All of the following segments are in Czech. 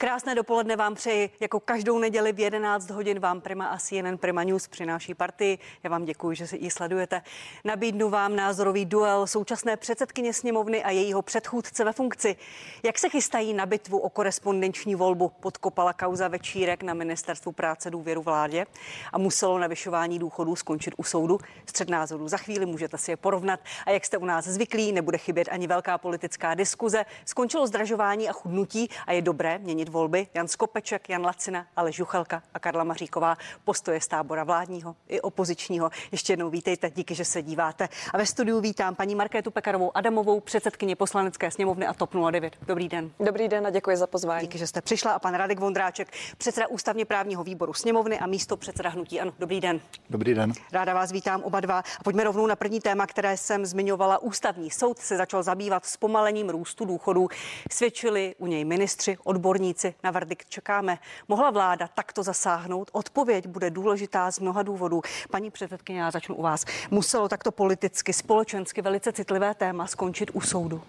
Krásné dopoledne vám přeji. Jako každou neděli v 11 hodin vám Prima a CNN Prima News přináší partii. Já vám děkuji, že si ji sledujete. Nabídnu vám názorový duel současné předsedkyně sněmovny a jejího předchůdce ve funkci. Jak se chystají na bitvu o korespondenční volbu? Podkopala kauza večírek na ministerstvu práce důvěru vládě a muselo navyšování důchodů skončit u soudu. Střed názorů za chvíli můžete si je porovnat. A jak jste u nás zvyklí, nebude chybět ani velká politická diskuze. Skončilo zdražování a chudnutí a je dobré měnit volby. Jan Skopeček, Jan Lacina, ale Žuchelka a Karla Maříková postoje z tábora vládního i opozičního. Ještě jednou vítejte, díky, že se díváte. A ve studiu vítám paní Markétu Pekarovou Adamovou, předsedkyně poslanecké sněmovny a TOP 09. Dobrý den. Dobrý den a děkuji za pozvání. Díky, že jste přišla a pan Radek Vondráček, předseda ústavně právního výboru sněmovny a místo předseda hnutí. Ano, dobrý den. Dobrý den. Ráda vás vítám oba dva. A pojďme rovnou na první téma, které jsem zmiňovala. Ústavní soud se začal zabývat zpomalením růstu důchodů. Svědčili u něj ministři, odborníci. Na verdikt čekáme. Mohla vláda takto zasáhnout? Odpověď bude důležitá z mnoha důvodů. Paní předsedkyně, já začnu u vás. Muselo takto politicky, společensky velice citlivé téma skončit u soudu.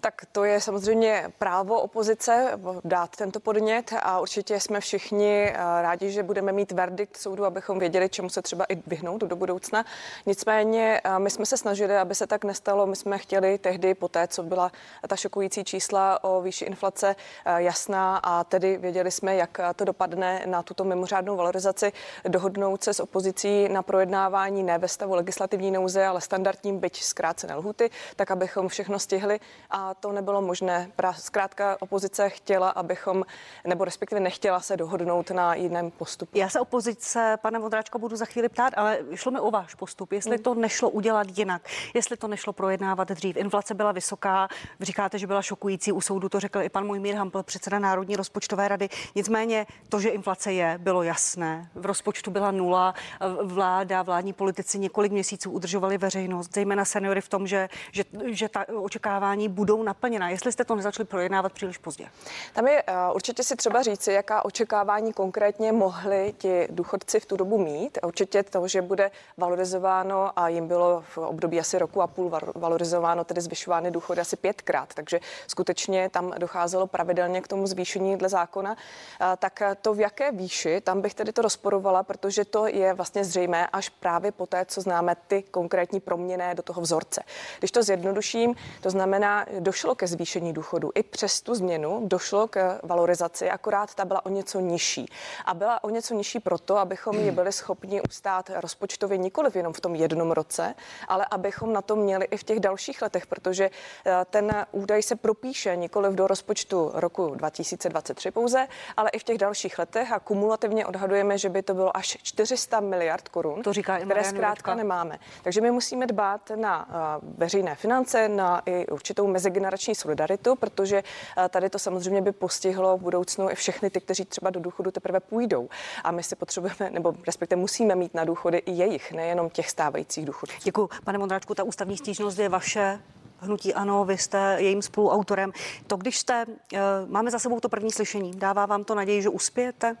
Tak to je samozřejmě právo opozice dát tento podnět a určitě jsme všichni eh, rádi, že budeme mít verdikt soudu, abychom věděli, čemu se třeba i vyhnout do budoucna. Nicméně eh, my jsme se snažili, aby se tak nestalo. My jsme chtěli tehdy, po té, co byla ta šokující čísla o výši inflace eh, jasná a tedy věděli jsme, jak to dopadne na tuto mimořádnou valorizaci, dohodnout se s opozicí na projednávání ne ve stavu legislativní nouze, ale standardním, byť zkrácené lhuty, tak abychom všechno stihli a to nebylo možné. Zkrátka opozice chtěla, abychom, nebo respektive nechtěla se dohodnout na jiném postupu. Já se opozice, pane Vodráčko, budu za chvíli ptát, ale šlo mi o váš postup. Jestli to nešlo udělat jinak, jestli to nešlo projednávat dřív. Inflace byla vysoká, vy říkáte, že byla šokující. U soudu to řekl i pan můj Mír Hampel, předseda Národní rozpočtové rady. Nicméně to, že inflace je, bylo jasné. V rozpočtu byla nula. Vláda, vládní politici několik měsíců udržovali veřejnost, zejména seniory v tom, že, že, že ta očekávání budou naplněna. Jestli jste to nezačali projednávat příliš pozdě. Tam je uh, určitě si třeba říci, jaká očekávání konkrétně mohli ti důchodci v tu dobu mít. Určitě to, že bude valorizováno a jim bylo v období asi roku a půl valorizováno, tedy zvyšovány důchody asi pětkrát. Takže skutečně tam docházelo pravidelně k tomu zvýšení dle zákona. Uh, tak to v jaké výši, tam bych tedy to rozporovala, protože to je vlastně zřejmé až právě po té, co známe ty konkrétní proměny do toho vzorce. Když to zjednoduším, to znamená, došlo ke zvýšení důchodu. I přes tu změnu došlo k valorizaci, akorát ta byla o něco nižší. A byla o něco nižší proto, abychom ji byli schopni ustát rozpočtově nikoliv jenom v tom jednom roce, ale abychom na to měli i v těch dalších letech, protože eh, ten údaj se propíše nikoliv do rozpočtu roku 2023 pouze, ale i v těch dalších letech a kumulativně odhadujeme, že by to bylo až 400 miliard korun, to říká které zkrátka nemáme. Takže my musíme dbát na eh, veřejné finance, na i určitou mezigenerační solidaritu, protože eh, tady to samozřejmě by postihlo v budoucnu i všechny ty, kteří třeba do důchodu teprve půjdou. A my si potřebujeme, nebo respektive musíme mít na důchody i jejich, nejenom těch stávajících důchodů. Děkuji, pane Mondráčku, ta ústavní stížnost je vaše. Hnutí ano, vy jste jejím spoluautorem. To, když jste, eh, máme za sebou to první slyšení, dává vám to naději, že uspějete?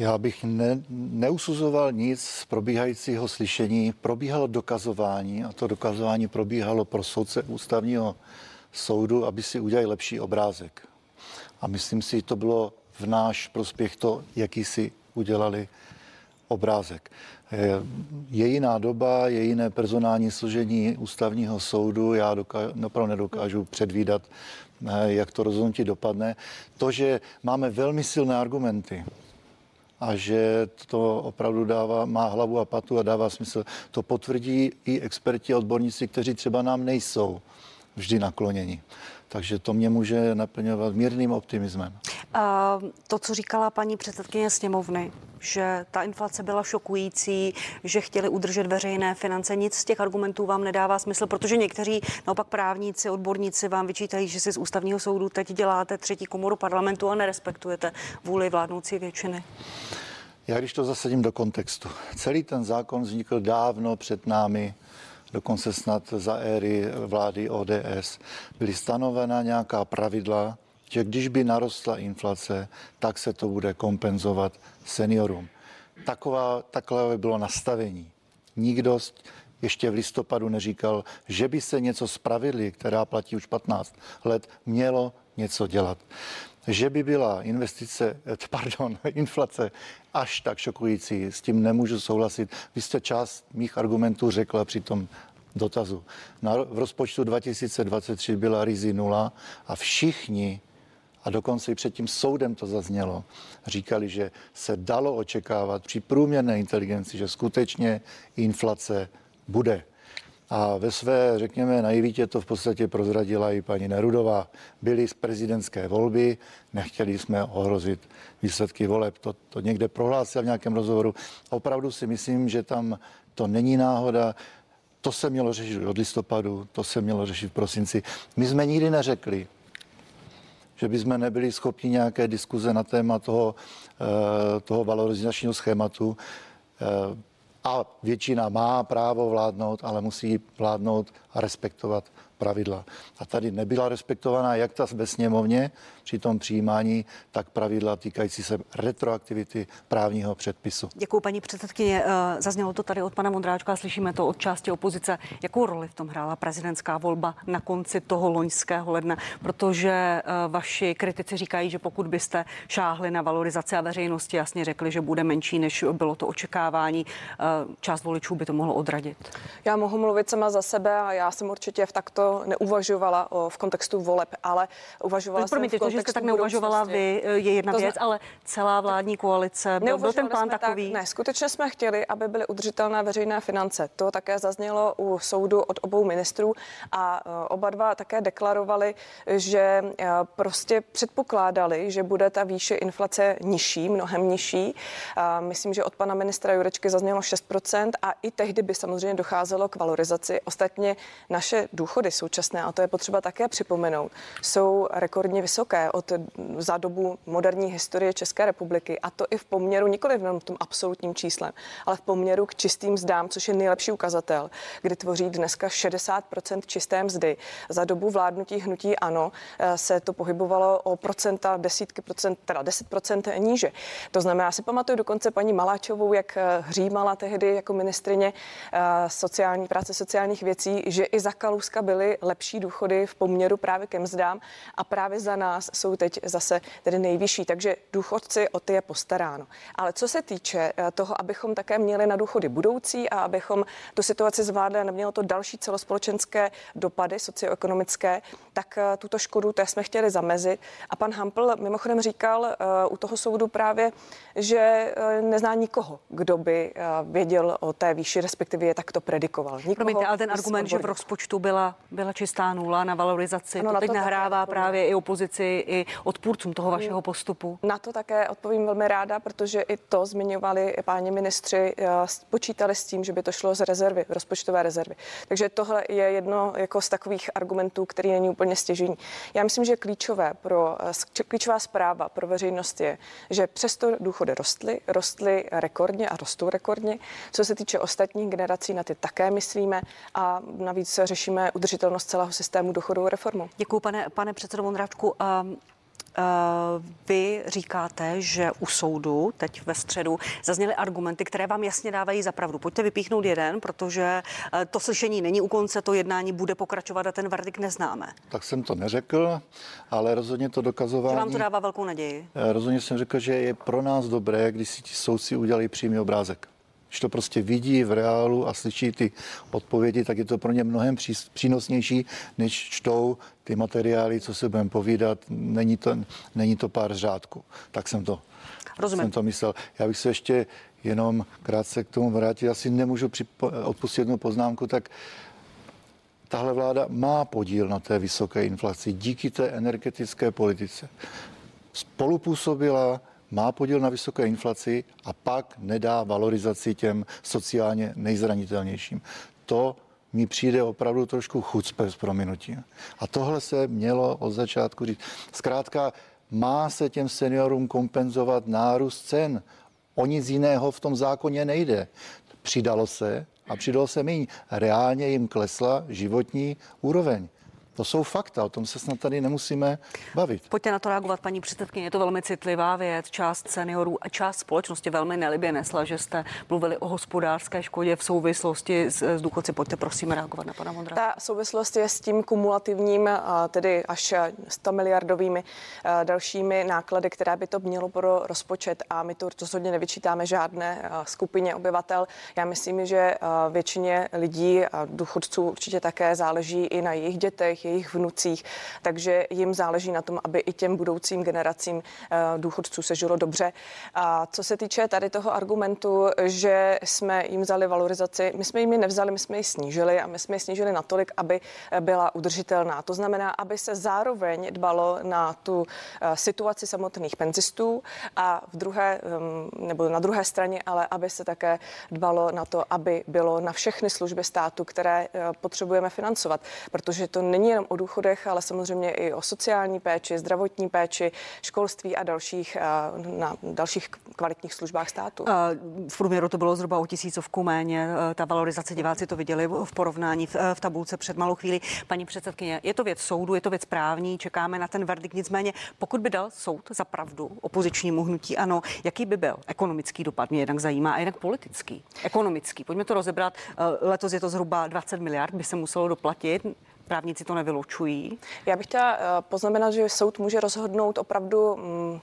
Já bych ne, neusuzoval nic z probíhajícího slyšení. Probíhalo dokazování a to dokazování probíhalo pro soudce ústavního soudu, aby si udělali lepší obrázek. A myslím si, to bylo v náš prospěch to, jaký si udělali obrázek. Je jiná doba, je jiné personální složení ústavního soudu. Já opravdu nedokážu předvídat, eh, jak to rozhodnutí dopadne. To, že máme velmi silné argumenty, a že to opravdu dává, má hlavu a patu a dává smysl. To potvrdí i experti a odborníci, kteří třeba nám nejsou vždy nakloněni. Takže to mě může naplňovat mírným optimismem. A to, co říkala paní předsedkyně sněmovny, že ta inflace byla šokující, že chtěli udržet veřejné finance. Nic z těch argumentů vám nedává smysl, protože někteří naopak právníci, odborníci vám vyčítají, že si z ústavního soudu teď děláte třetí komoru parlamentu a nerespektujete vůli vládnoucí většiny. Já když to zasadím do kontextu. Celý ten zákon vznikl dávno před námi, dokonce snad za éry vlády ODS. Byly stanovena nějaká pravidla, že když by narostla inflace, tak se to bude kompenzovat seniorům. Taková, takové bylo nastavení. Nikdo ještě v listopadu neříkal, že by se něco z pravidly, která platí už 15 let, mělo něco dělat. Že by byla investice, eh, pardon, inflace až tak šokující, s tím nemůžu souhlasit. Vy jste část mých argumentů řekla při tom dotazu. Na, v rozpočtu 2023 byla rizi nula a všichni a dokonce i před tím soudem to zaznělo, říkali, že se dalo očekávat při průměrné inteligenci, že skutečně inflace bude. A ve své, řekněme, naivitě to v podstatě prozradila i paní Nerudová. Byly z prezidentské volby, nechtěli jsme ohrozit výsledky voleb. To, to někde prohlásil v nějakém rozhovoru. Opravdu si myslím, že tam to není náhoda. To se mělo řešit od listopadu, to se mělo řešit v prosinci. My jsme nikdy neřekli, že bychom nebyli schopni nějaké diskuze na téma toho, eh, toho valorizačního schématu. A většina má právo vládnout, ale musí vládnout a respektovat pravidla. A tady nebyla respektovaná jak ta ve sněmovně při tom přijímání, tak pravidla týkající se retroaktivity právního předpisu. Děkuji, paní předsedkyně. Eh, zaznělo to tady od pana Mondráčka, slyšíme to od části opozice. Jakou roli v tom hrála prezidentská volba na konci toho loňského ledna? Protože eh, vaši kritici říkají, že pokud byste šáhli na valorizaci a veřejnosti jasně řekli, že bude menší, než bylo to očekávání, eh, část voličů by to mohlo odradit. Já mohu mluvit sama za sebe a já jsem určitě v takto neuvažovala o, v kontextu voleb, ale uvažovala jsem Promiňte, v kontextu to, že jste tak neuvažovala vy, je jedna to věc, zna... ale celá vládní koalice, byl, byl ten plán takový? Tak, ne, skutečně jsme chtěli, aby byly udržitelné veřejné finance. To také zaznělo u soudu od obou ministrů a e, oba dva také deklarovali, že e, prostě předpokládali, že bude ta výše inflace nižší, mnohem nižší. Myslím, že od pana ministra Jurečky zaznělo 6% a i tehdy by samozřejmě docházelo k valorizaci. Ostatně naše důchody současné, a to je potřeba také připomenout, jsou rekordně vysoké od za dobu moderní historie České republiky a to i v poměru nikoli v tom absolutním číslem, ale v poměru k čistým zdám, což je nejlepší ukazatel, kdy tvoří dneska 60% čisté mzdy. Za dobu vládnutí hnutí ano eh, se to pohybovalo o procenta, desítky procent, teda 10% níže. To znamená, já si pamatuju dokonce paní Maláčovou, jak eh, hřímala tehdy jako ministrině eh, sociální práce sociálních věcí, že i za Kalouska byly lepší důchody v poměru právě ke mzdám a právě za nás jsou teď zase tedy nejvyšší, takže důchodci o ty je postaráno. Ale co se týče eh, toho, abychom také měli na důchody budoucí a abychom tu situaci zvládli a nemělo to další celospolečenské dopady socioekonomické, tak eh, tuto škodu té jsme chtěli zamezit. A pan Hampl mimochodem říkal eh, u toho soudu právě, že nezná nikoho, kdo by věděl o té výši, respektive je takto predikoval. Nikoho Promiňte, ale ten argument, že v rozpočtu byla, byla čistá nula na valorizaci. Ano, to na teď to nahrává právě i opozici, i odpůrcům toho vašeho postupu. Na to také odpovím velmi ráda, protože i to zmiňovali páni ministři, eh, počítali s tím, že by to šlo z rezervy, rozpočtové rezervy. Takže tohle je jedno jako z takových argumentů, který není úplně stěžení. Já myslím, že klíčové pro, eh, klíčová zpráva pro veřejnost je, že přesto důchody rostly, rostly rekordně a rostou rekordně. Co se týče ostatních generací, na ty také myslíme a navíc řešíme udržitelnost udržitelnost celého systému důchodovou reformu. Děkuji, pane, pane předsedo Vondráčku. Um, Uh, vy říkáte, že u soudu teď ve středu zazněly argumenty, které vám jasně dávají za pravdu. Pojďte vypíchnout jeden, protože uh, to slyšení není u konce, to jednání bude pokračovat a ten verdikt neznáme. Tak jsem to neřekl, ale rozhodně to dokazování. Že vám to dává velkou naději. Rozhodně jsem řekl, že je pro nás dobré, když si ti soudci udělají přímý obrázek. Když to prostě vidí v reálu a slyší ty odpovědi, tak je to pro ně mnohem přínosnější, než čtou ty materiály, co se budeme povídat. Není to, není to pár řádků. Tak jsem to, Rozumím. jsem to myslel. Já bych se ještě jenom krátce k tomu vrátil. Asi nemůžu připo- odpustit jednu poznámku, tak tahle vláda má podíl na té vysoké inflaci díky té energetické politice. Spolupůsobila má podíl na vysoké inflaci a pak nedá valorizaci těm sociálně nejzranitelnějším. To mi přijde opravdu trošku chucpe s prominutím. A tohle se mělo od začátku říct. Zkrátka, má se těm seniorům kompenzovat nárůst cen. O nic jiného v tom zákoně nejde. Přidalo se a přidalo se méně. Reálně jim klesla životní úroveň. To jsou fakta, o tom se snad tady nemusíme bavit. Pojďte na to reagovat, paní předsedkyně. Je to velmi citlivá věc. Část seniorů a část společnosti velmi nelibě nesla, že jste mluvili o hospodářské škodě v souvislosti s, s důchodci. Pojďte prosím reagovat na pana Mondra. Ta souvislost je s tím kumulativním, tedy až 100 miliardovými dalšími náklady, které by to mělo pro rozpočet. A my to rozhodně nevyčítáme žádné skupině obyvatel. Já myslím, že většině lidí a důchodců určitě také záleží i na jejich dětech, jejich vnucích, takže jim záleží na tom, aby i těm budoucím generacím eh, důchodců se žilo dobře. A co se týče tady toho argumentu, že jsme jim vzali valorizaci, my jsme jim ji nevzali, my jsme ji snížili a my jsme ji snížili natolik, aby eh, byla udržitelná. To znamená, aby se zároveň dbalo na tu eh, situaci samotných penzistů a v druhé, ehm, nebo na druhé straně, ale aby se také dbalo na to, aby bylo na všechny služby státu, které potřebujeme financovat, protože to není jenom o důchodech, ale samozřejmě i o sociální péči, zdravotní péči, školství a dalších, eh, na dalších kvalitních službách státu. V průměru to bylo zhruba o tisícovku méně. Eh, ta valorizace diváci to viděli v porovnání v, tabulce před malou chvíli. Paní předsedkyně, je to věc soudu, je to věc právní, čekáme na ten verdikt. Nicméně, pokud by dal soud za pravdu opozičnímu hnutí, ano, jaký by byl ekonomický dopad? Mě jednak zajímá a jednak politický. Ekonomický. Pojďme to rozebrat. Eh, letos je to zhruba 20 miliard, by se muselo doplatit právníci to nevylučují. Já bych chtěla eh, poznamenat, že soud může rozhodnout opravdu, mm,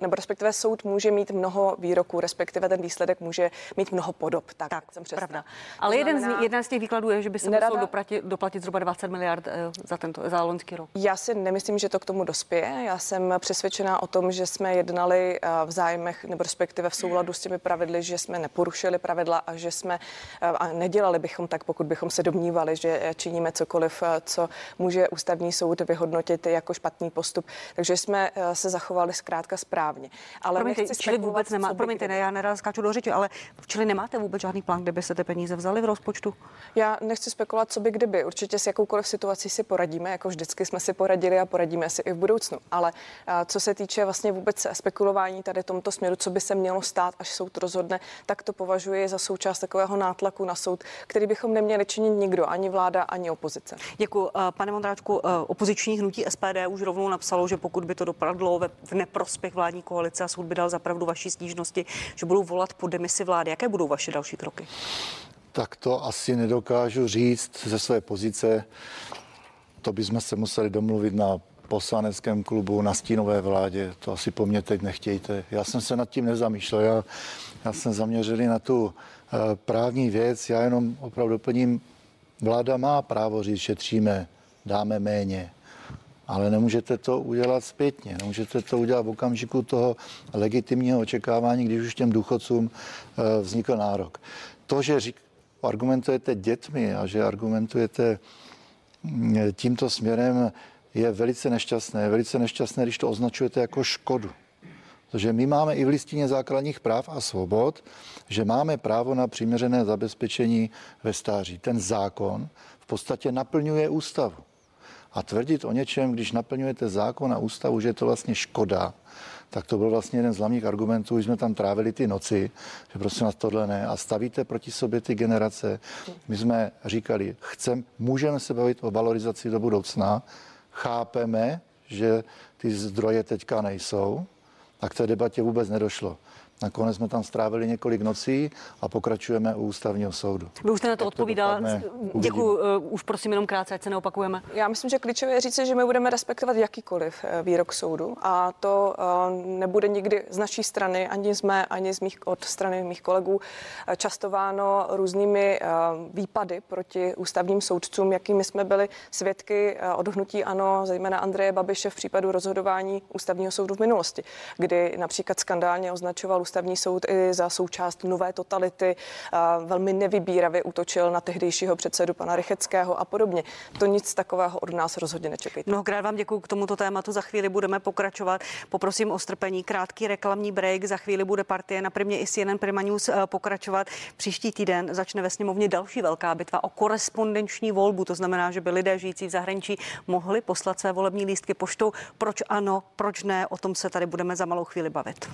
nebo respektive soud může mít mnoho výroků, respektive ten výsledek může mít mnoho podob. Tak, tak jsem pravda. Ale to jeden, znamená, z, jeden z těch výkladů je, že by se nerada, musel doplatit, doplatit zhruba 20 miliard eh, za, tento, za loňský rok. Já si nemyslím, že to k tomu dospěje. Já jsem přesvědčená o tom, že jsme jednali eh, v zájmech, nebo respektive v souladu s těmi pravidly, že jsme neporušili pravidla a že jsme a nedělali bychom tak, pokud bychom se domnívali, že činíme cokoliv co může ústavní soud vyhodnotit jako špatný postup. Takže jsme eh, se zachovali zkrátka správně. Ale promiňte, čili vůbec nemá, promiňte, ne, já nerad skáču do řeči, ale čili nemáte vůbec žádný plán, kde by se ty peníze vzali v rozpočtu? Já nechci spekulovat, co by kdyby. Určitě s jakoukoliv situací si poradíme, jako vždycky jsme si poradili a poradíme si i v budoucnu. Ale eh, co se týče vlastně vůbec spekulování tady tomto směru, co by se mělo stát, až soud rozhodne, tak to považuji za součást takového nátlaku na soud, který bychom neměli činit nikdo, ani vláda, ani opozice. Děkuji. Eh, pane Mondráčku, eh, opoziční hnutí SPD už rovnou napsalo, že pokud by to dopadlo v neprospěch vládní koalice a soud by dal zapravdu vaší stížnosti, že budou volat po demisi vlády. Jaké budou vaše další kroky? Tak to asi nedokážu říct ze své pozice. To bychom se museli domluvit na poslaneckém klubu, na stínové vládě. To asi po mně teď nechtějte. Já jsem se nad tím nezamýšlel. Já, já jsem zaměřený na tu uh, právní věc. Já jenom opravdu doplním Vláda má právo říct, šetříme, dáme méně, ale nemůžete to udělat zpětně. Nemůžete to udělat v okamžiku toho legitimního očekávání, když už těm důchodcům eh, vznikl nárok. To, že řík, argumentujete dětmi a že argumentujete mm, tímto směrem, je velice nešťastné. Velice nešťastné, když to označujete jako škodu. Protože my máme i v listině základních práv a svobod, že máme právo na přiměřené zabezpečení ve stáří. Ten zákon v podstatě naplňuje ústavu. A tvrdit o něčem, když naplňujete zákon a ústavu, že je to vlastně škoda, tak to byl vlastně jeden z hlavních argumentů, když jsme tam trávili ty noci, že prostě nás tohle ne. A stavíte proti sobě ty generace. My jsme říkali, chcem, můžeme se bavit o valorizaci do budoucna, chápeme, že ty zdroje teďka nejsou, a k té debatě vůbec nedošlo. Nakonec jsme tam strávili několik nocí a pokračujeme u ústavního soudu. Vy už jste na to odpovídal. Děkuji. Uh, už prosím jenom krátce, ať se neopakujeme. Já myslím, že klíčové je říct, že my budeme respektovat jakýkoliv eh, výrok soudu a to uh, nebude nikdy z naší strany, ani z mé, ani z mých, od strany mých kolegů častováno různými uh, výpady proti ústavním soudcům, jakými jsme byli svědky od hnutí ANO, zejména Andreje Babiše v případu rozhodování ústavního soudu v minulosti, kdy například skandálně označoval ústavní soud i za součást nové totality velmi nevybíravě útočil na tehdejšího předsedu pana Rycheckého a podobně. To nic takového od nás rozhodně nečekejte. Mnohokrát vám děkuji k tomuto tématu. Za chvíli budeme pokračovat. Poprosím o strpení. Krátký reklamní break. Za chvíli bude partie na primě i CNN Prima News eh, pokračovat. Příští týden začne ve sněmovně další velká bitva o korespondenční volbu. To znamená, že by lidé žijící v zahraničí mohli poslat své volební lístky poštou. Proč ano, proč ne? O tom se tady budeme za malou chvíli bavit.